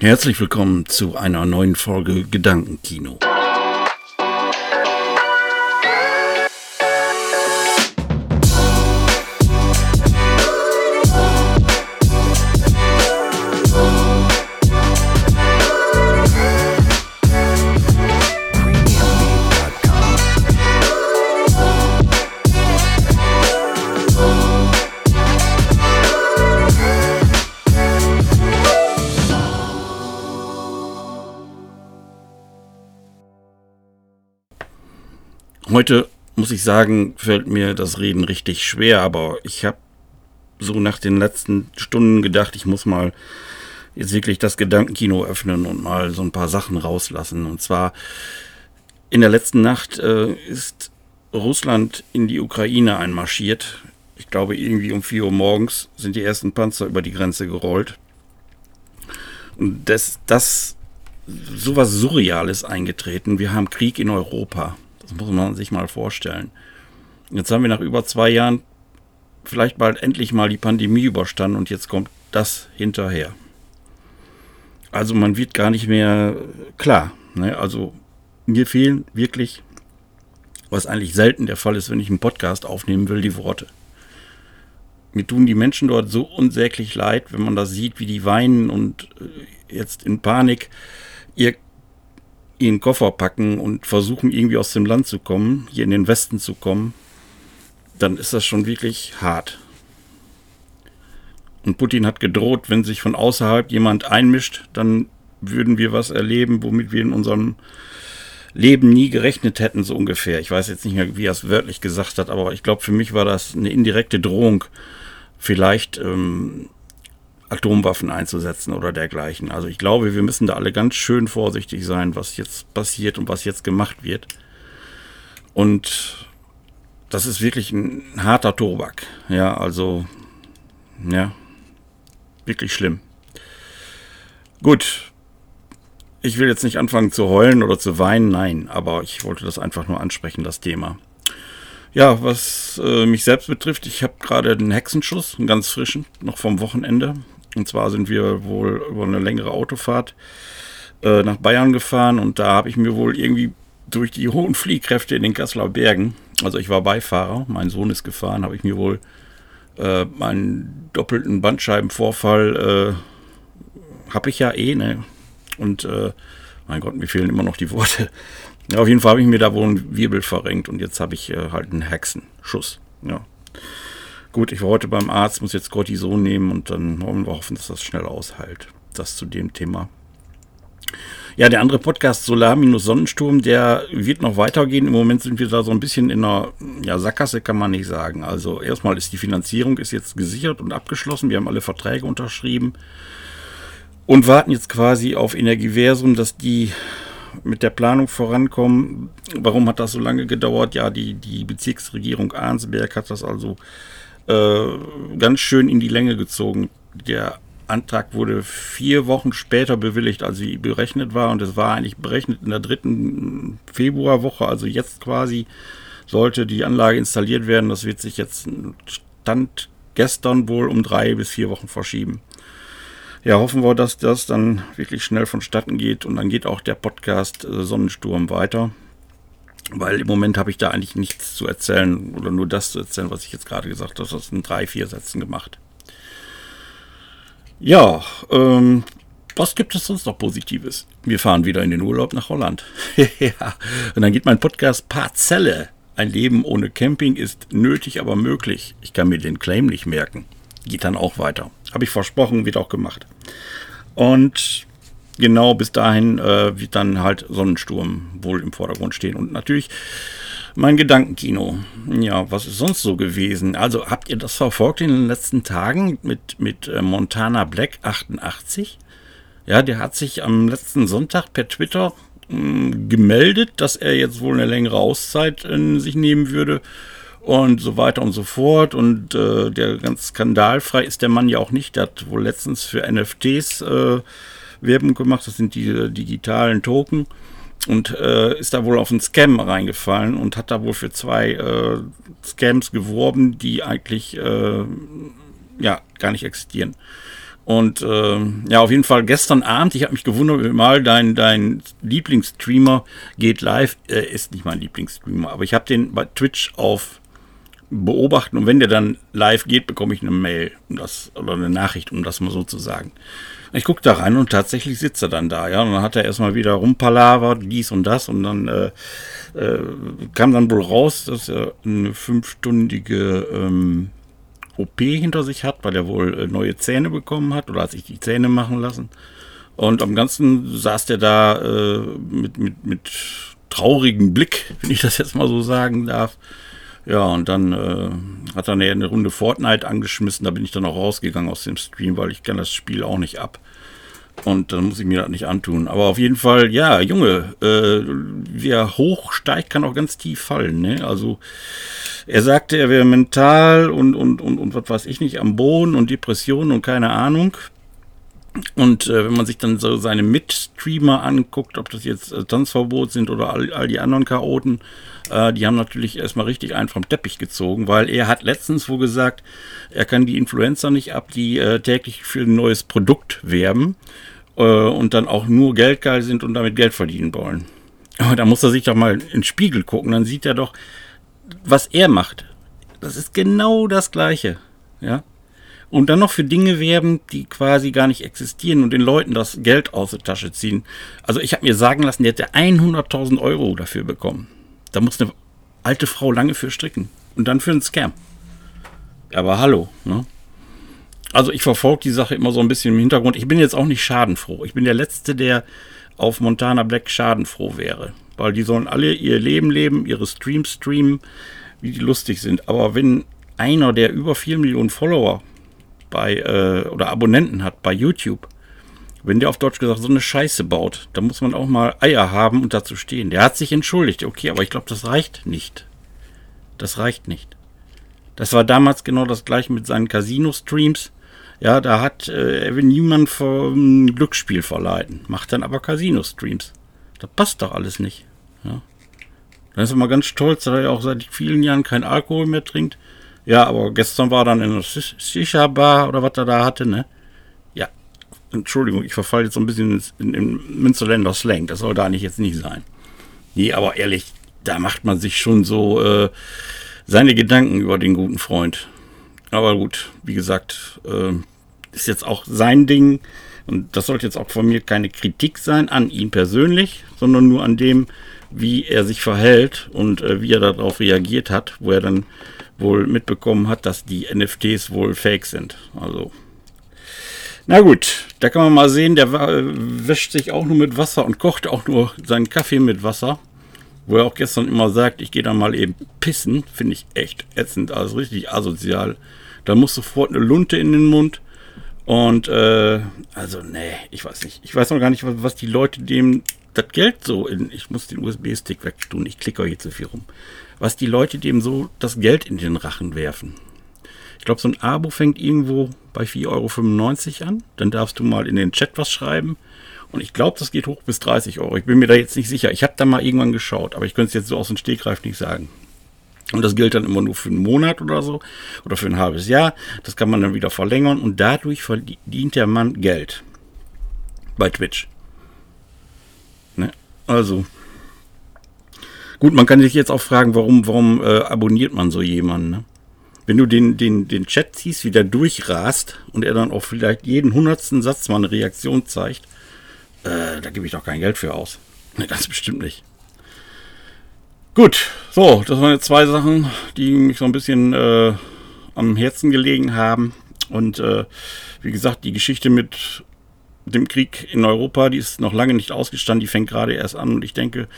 Herzlich willkommen zu einer neuen Folge Gedankenkino. Heute muss ich sagen, fällt mir das Reden richtig schwer, aber ich habe so nach den letzten Stunden gedacht, ich muss mal jetzt wirklich das Gedankenkino öffnen und mal so ein paar Sachen rauslassen. Und zwar in der letzten Nacht äh, ist Russland in die Ukraine einmarschiert. Ich glaube, irgendwie um 4 Uhr morgens sind die ersten Panzer über die Grenze gerollt. Und das, das sowas Surreales eingetreten. Wir haben Krieg in Europa. Das muss man sich mal vorstellen. Jetzt haben wir nach über zwei Jahren vielleicht bald endlich mal die Pandemie überstanden und jetzt kommt das hinterher. Also man wird gar nicht mehr klar. Ne? Also mir fehlen wirklich, was eigentlich selten der Fall ist, wenn ich einen Podcast aufnehmen will, die Worte. Mir tun die Menschen dort so unsäglich leid, wenn man da sieht, wie die weinen und äh, jetzt in Panik ihr ihren Koffer packen und versuchen irgendwie aus dem Land zu kommen, hier in den Westen zu kommen, dann ist das schon wirklich hart. Und Putin hat gedroht, wenn sich von außerhalb jemand einmischt, dann würden wir was erleben, womit wir in unserem Leben nie gerechnet hätten, so ungefähr. Ich weiß jetzt nicht mehr, wie er es wörtlich gesagt hat, aber ich glaube, für mich war das eine indirekte Drohung, vielleicht ähm, Atomwaffen einzusetzen oder dergleichen. Also ich glaube, wir müssen da alle ganz schön vorsichtig sein, was jetzt passiert und was jetzt gemacht wird. Und das ist wirklich ein harter Tobak. Ja, also, ja, wirklich schlimm. Gut, ich will jetzt nicht anfangen zu heulen oder zu weinen, nein, aber ich wollte das einfach nur ansprechen, das Thema. Ja, was äh, mich selbst betrifft, ich habe gerade den Hexenschuss, einen ganz frischen, noch vom Wochenende. Und zwar sind wir wohl über eine längere Autofahrt äh, nach Bayern gefahren und da habe ich mir wohl irgendwie durch die hohen Fliehkräfte in den Kasseler Bergen, also ich war Beifahrer, mein Sohn ist gefahren, habe ich mir wohl äh, meinen doppelten Bandscheibenvorfall, äh, habe ich ja eh, ne? Und äh, mein Gott, mir fehlen immer noch die Worte. Ja, auf jeden Fall habe ich mir da wohl einen Wirbel verrenkt und jetzt habe ich äh, halt einen Hexenschuss. Ja. Gut, ich war heute beim Arzt, muss jetzt Cortison nehmen und dann wollen wir hoffen, dass das schnell aushält. Das zu dem Thema. Ja, der andere Podcast Solar minus Sonnensturm, der wird noch weitergehen. Im Moment sind wir da so ein bisschen in einer ja, Sackgasse, kann man nicht sagen. Also erstmal ist die Finanzierung ist jetzt gesichert und abgeschlossen. Wir haben alle Verträge unterschrieben und warten jetzt quasi auf Energieversum, dass die mit der Planung vorankommen. Warum hat das so lange gedauert? Ja, die, die Bezirksregierung Arnsberg hat das also äh, ganz schön in die Länge gezogen. Der Antrag wurde vier Wochen später bewilligt, als sie berechnet war. Und es war eigentlich berechnet in der dritten Februarwoche, also jetzt quasi sollte die Anlage installiert werden. Das wird sich jetzt Stand gestern wohl um drei bis vier Wochen verschieben. Ja, hoffen wir, dass das dann wirklich schnell vonstatten geht und dann geht auch der Podcast äh, Sonnensturm weiter. Weil im Moment habe ich da eigentlich nichts zu erzählen oder nur das zu erzählen, was ich jetzt gerade gesagt habe. Das ist in drei, vier Sätzen gemacht. Ja, ähm, was gibt es sonst noch Positives? Wir fahren wieder in den Urlaub nach Holland. ja, und dann geht mein Podcast Parzelle. Ein Leben ohne Camping ist nötig, aber möglich. Ich kann mir den Claim nicht merken. Geht dann auch weiter. Habe ich versprochen, wird auch gemacht. Und genau bis dahin äh, wird dann halt Sonnensturm wohl im Vordergrund stehen. Und natürlich mein Gedankenkino. Ja, was ist sonst so gewesen? Also habt ihr das verfolgt in den letzten Tagen mit, mit äh, Montana Black 88? Ja, der hat sich am letzten Sonntag per Twitter mh, hm, gemeldet, dass er jetzt wohl eine längere Auszeit in sich nehmen würde und so weiter und so fort. Und äh, der ganz skandalfrei ist der Mann ja auch nicht. Der hat wohl letztens für NFTs äh, Werbung gemacht. Das sind die digitalen Token. Und äh, ist da wohl auf einen Scam reingefallen und hat da wohl für zwei äh, Scams geworben, die eigentlich äh, ja gar nicht existieren. Und äh, ja, auf jeden Fall gestern Abend, ich habe mich gewundert, mal dein, dein Lieblingsstreamer geht live. Er ist nicht mein Lieblingsstreamer, aber ich habe den bei Twitch auf beobachten und wenn der dann live geht, bekomme ich eine Mail um das, oder eine Nachricht, um das mal so zu sagen. Ich gucke da rein und tatsächlich sitzt er dann da, ja. Und dann hat er erstmal wieder rumpalavert, dies und das und dann äh, äh, kam dann wohl raus, dass er eine fünfstündige ähm, OP hinter sich hat, weil er wohl äh, neue Zähne bekommen hat oder hat sich die Zähne machen lassen. Und am Ganzen saß der da äh, mit, mit, mit traurigem Blick, wenn ich das jetzt mal so sagen darf. Ja, und dann äh, hat er eine Runde Fortnite angeschmissen. Da bin ich dann auch rausgegangen aus dem Stream, weil ich kann das Spiel auch nicht ab. Und dann muss ich mir das nicht antun. Aber auf jeden Fall, ja, Junge, äh, wer hoch steigt, kann auch ganz tief fallen. Ne? Also er sagte, er wäre mental und, und, und, und was weiß ich nicht, am Boden und Depressionen und keine Ahnung. Und äh, wenn man sich dann so seine Mitstreamer anguckt, ob das jetzt äh, Tanzverbot sind oder all, all die anderen Chaoten, äh, die haben natürlich erstmal richtig einen vom Teppich gezogen, weil er hat letztens wo gesagt, er kann die Influencer nicht ab, die äh, täglich für ein neues Produkt werben äh, und dann auch nur geldgeil sind und damit Geld verdienen wollen. Aber da muss er sich doch mal in den Spiegel gucken, dann sieht er doch, was er macht. Das ist genau das Gleiche. Ja, und dann noch für Dinge werben, die quasi gar nicht existieren und den Leuten das Geld aus der Tasche ziehen. Also ich habe mir sagen lassen, der hätte 100.000 Euro dafür bekommen. Da muss eine alte Frau lange für stricken. Und dann für einen Scam. Aber hallo, ne? Also ich verfolge die Sache immer so ein bisschen im Hintergrund. Ich bin jetzt auch nicht schadenfroh. Ich bin der Letzte, der auf Montana Black schadenfroh wäre. Weil die sollen alle ihr Leben leben, ihre Streams streamen, wie die lustig sind. Aber wenn einer, der über 4 Millionen Follower bei äh, oder Abonnenten hat bei YouTube, wenn der auf Deutsch gesagt so eine Scheiße baut, dann muss man auch mal Eier haben und dazu stehen. Der hat sich entschuldigt, okay, aber ich glaube, das reicht nicht. Das reicht nicht. Das war damals genau das gleiche mit seinen Casino-Streams. Ja, da hat äh, er will niemand vom Glücksspiel verleiten, macht dann aber Casino-Streams. Das passt doch alles nicht. Ja. Dann ist er mal ganz stolz, dass er auch seit vielen Jahren kein Alkohol mehr trinkt. Ja, aber gestern war dann in der Shisha-Bar oder was er da hatte, ne? Ja, Entschuldigung, ich verfalle jetzt so ein bisschen in, in Münsterländer Slang. Das soll da eigentlich jetzt nicht sein. Nee, aber ehrlich, da macht man sich schon so äh, seine Gedanken über den guten Freund. Aber gut, wie gesagt, äh, ist jetzt auch sein Ding. Und das sollte jetzt auch von mir keine Kritik sein an ihn persönlich, sondern nur an dem, wie er sich verhält und äh, wie er darauf reagiert hat, wo er dann wohl mitbekommen hat, dass die NFTs wohl fake sind. Also, na gut, da kann man mal sehen, der wäscht sich auch nur mit Wasser und kocht auch nur seinen Kaffee mit Wasser. Wo er auch gestern immer sagt, ich gehe da mal eben pissen, finde ich echt ätzend, also richtig asozial. Da muss sofort eine Lunte in den Mund. Und äh, also, nee, ich weiß nicht. Ich weiß noch gar nicht, was, was die Leute dem das Geld so in. Ich muss den USB-Stick wegtun, ich klicke hier zu viel rum was die Leute dem so das Geld in den Rachen werfen. Ich glaube, so ein Abo fängt irgendwo bei 4,95 Euro an. Dann darfst du mal in den Chat was schreiben. Und ich glaube, das geht hoch bis 30 Euro. Ich bin mir da jetzt nicht sicher. Ich habe da mal irgendwann geschaut, aber ich könnte es jetzt so aus dem Stegreif nicht sagen. Und das gilt dann immer nur für einen Monat oder so oder für ein halbes Jahr. Das kann man dann wieder verlängern und dadurch verdient der Mann Geld. Bei Twitch. Also, Gut, man kann sich jetzt auch fragen, warum, warum äh, abonniert man so jemanden? Ne? Wenn du den, den, den Chat siehst, wie der durchrast und er dann auch vielleicht jeden hundertsten Satz mal eine Reaktion zeigt, äh, da gebe ich doch kein Geld für aus. Ne, ganz bestimmt nicht. Gut, so, das waren jetzt zwei Sachen, die mich so ein bisschen äh, am Herzen gelegen haben. Und äh, wie gesagt, die Geschichte mit dem Krieg in Europa, die ist noch lange nicht ausgestanden, die fängt gerade erst an. Und ich denke,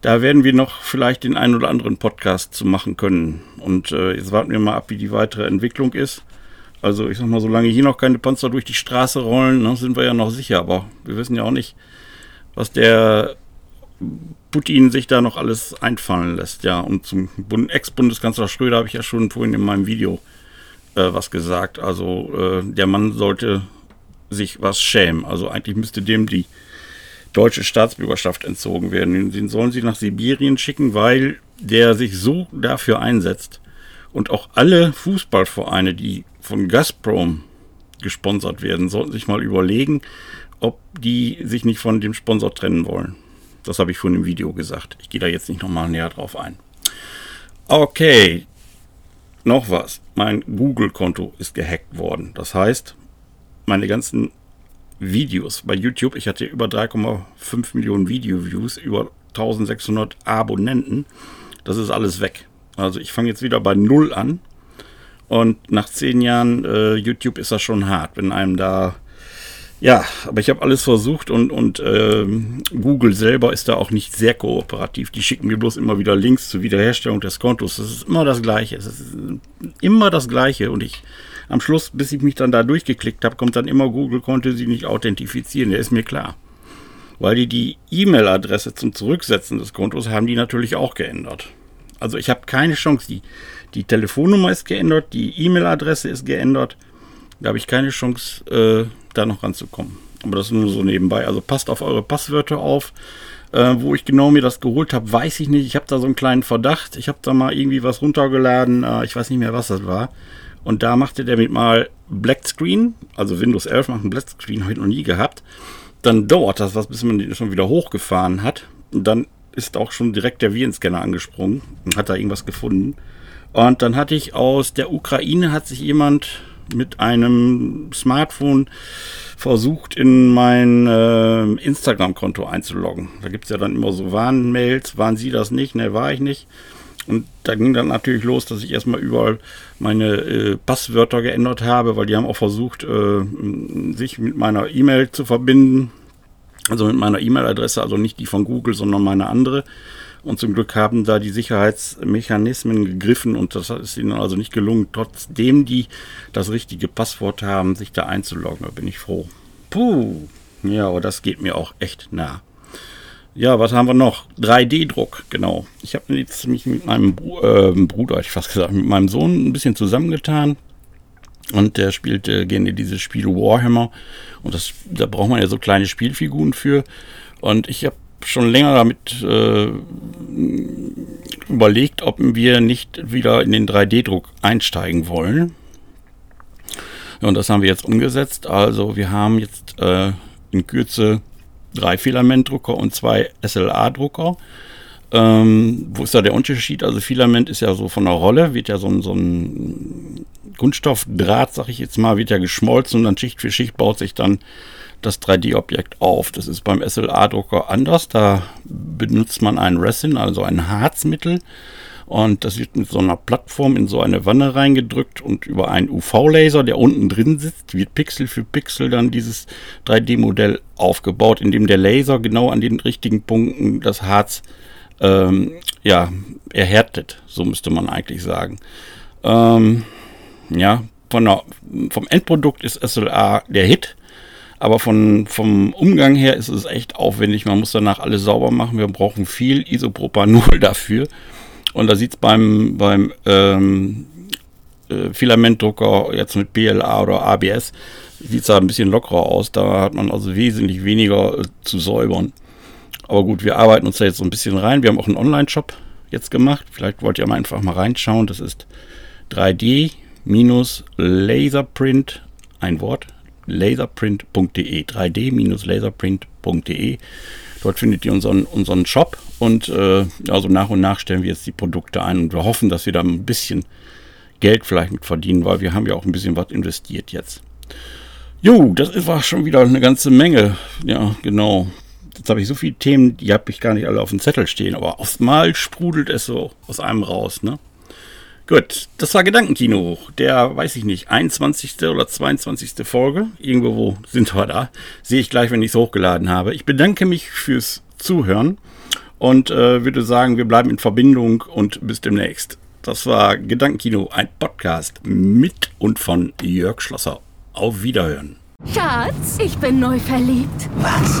da werden wir noch vielleicht den einen oder anderen Podcast zu machen können. Und äh, jetzt warten wir mal ab, wie die weitere Entwicklung ist. Also ich sag mal, solange hier noch keine Panzer durch die Straße rollen, ne, sind wir ja noch sicher. Aber wir wissen ja auch nicht, was der Putin sich da noch alles einfallen lässt. Ja, und zum Ex-Bundeskanzler Schröder habe ich ja schon vorhin in meinem Video äh, was gesagt. Also äh, der Mann sollte sich was schämen. Also eigentlich müsste dem die deutsche Staatsbürgerschaft entzogen werden. Den sollen sie nach Sibirien schicken, weil der sich so dafür einsetzt. Und auch alle Fußballvereine, die von Gazprom gesponsert werden, sollten sich mal überlegen, ob die sich nicht von dem Sponsor trennen wollen. Das habe ich vorhin im Video gesagt. Ich gehe da jetzt nicht nochmal näher drauf ein. Okay, noch was. Mein Google-Konto ist gehackt worden. Das heißt, meine ganzen Videos bei YouTube, ich hatte über 3,5 Millionen Video-Views, über 1600 Abonnenten. Das ist alles weg. Also ich fange jetzt wieder bei Null an. Und nach zehn Jahren äh, YouTube ist das schon hart, wenn einem da ja, aber ich habe alles versucht und, und äh, Google selber ist da auch nicht sehr kooperativ. Die schicken mir bloß immer wieder Links zur Wiederherstellung des Kontos. Das ist immer das Gleiche. Es ist immer das Gleiche. Und ich am Schluss, bis ich mich dann da durchgeklickt habe, kommt dann immer Google konnte sie nicht authentifizieren. Der ist mir klar. Weil die die E-Mail-Adresse zum Zurücksetzen des Kontos haben die natürlich auch geändert. Also ich habe keine Chance. Die, die Telefonnummer ist geändert, die E-Mail-Adresse ist geändert. Da habe ich keine Chance, äh, da noch ranzukommen. Aber das ist nur so nebenbei. Also passt auf eure Passwörter auf. Äh, wo ich genau mir das geholt habe, weiß ich nicht. Ich habe da so einen kleinen Verdacht. Ich habe da mal irgendwie was runtergeladen. Äh, ich weiß nicht mehr, was das war. Und da machte der mit mal Black Screen. Also Windows 11 macht einen Black Screen, habe ich noch nie gehabt. Dann dauert das was, bis man den schon wieder hochgefahren hat. Und dann ist auch schon direkt der Virenscanner angesprungen und hat da irgendwas gefunden. Und dann hatte ich aus der Ukraine hat sich jemand mit einem Smartphone versucht, in mein äh, Instagram-Konto einzuloggen. Da gibt es ja dann immer so Warnmails. Waren Sie das nicht? Ne, war ich nicht. Und da ging dann natürlich los, dass ich erstmal überall meine äh, Passwörter geändert habe, weil die haben auch versucht, äh, sich mit meiner E-Mail zu verbinden. Also mit meiner E-Mail-Adresse, also nicht die von Google, sondern meine andere. Und zum Glück haben da die Sicherheitsmechanismen gegriffen und das ist ihnen also nicht gelungen, trotzdem die das richtige Passwort haben, sich da einzuloggen. Da bin ich froh. Puh, ja, aber das geht mir auch echt nah. Ja, was haben wir noch? 3D-Druck, genau. Ich habe mich mit meinem äh, Bruder, ich fast gesagt, mit meinem Sohn ein bisschen zusammengetan. Und der spielt äh, gerne dieses Spiel Warhammer. Und das, da braucht man ja so kleine Spielfiguren für. Und ich habe schon länger damit äh, überlegt, ob wir nicht wieder in den 3D-Druck einsteigen wollen. Und das haben wir jetzt umgesetzt. Also wir haben jetzt äh, in Kürze drei Filamentdrucker und zwei SLA-Drucker. Ähm, wo ist da der Unterschied? Also Filament ist ja so von der Rolle, wird ja so ein, so ein Kunststoffdraht, sag ich jetzt mal, wird ja geschmolzen und dann Schicht für Schicht baut sich dann das 3D-Objekt auf. Das ist beim SLA-Drucker anders. Da benutzt man ein Resin, also ein Harzmittel. Und das wird mit so einer Plattform in so eine Wanne reingedrückt und über einen UV-Laser, der unten drin sitzt, wird Pixel für Pixel dann dieses 3D-Modell aufgebaut, indem der Laser genau an den richtigen Punkten das Harz ähm, ja, erhärtet. So müsste man eigentlich sagen. Ähm, ja, von der, vom Endprodukt ist SLA der Hit. Aber von, vom Umgang her ist es echt aufwendig. Man muss danach alles sauber machen. Wir brauchen viel Isopropanol dafür. Und da sieht es beim, beim ähm, äh, Filamentdrucker jetzt mit PLA oder ABS, sieht es da ein bisschen lockerer aus. Da hat man also wesentlich weniger äh, zu säubern. Aber gut, wir arbeiten uns da jetzt so ein bisschen rein. Wir haben auch einen Online-Shop jetzt gemacht. Vielleicht wollt ihr mal einfach mal reinschauen. Das ist 3D-Laserprint, ein Wort, laserprint.de, 3d-laserprint.de. Dort findet ihr unseren, unseren Shop und äh, also nach und nach stellen wir jetzt die Produkte ein und wir hoffen, dass wir da ein bisschen Geld vielleicht mit verdienen, weil wir haben ja auch ein bisschen was investiert jetzt. Jo, das war schon wieder eine ganze Menge. Ja, genau. Jetzt habe ich so viele Themen, die habe ich gar nicht alle auf dem Zettel stehen, aber Mal sprudelt es so aus einem raus, ne? Gut, das war Gedankenkino, der, weiß ich nicht, 21. oder 22. Folge. Irgendwo sind wir da. Sehe ich gleich, wenn ich es hochgeladen habe. Ich bedanke mich fürs Zuhören und äh, würde sagen, wir bleiben in Verbindung und bis demnächst. Das war Gedankenkino, ein Podcast mit und von Jörg Schlosser. Auf Wiederhören. Schatz, ich bin neu verliebt. Was?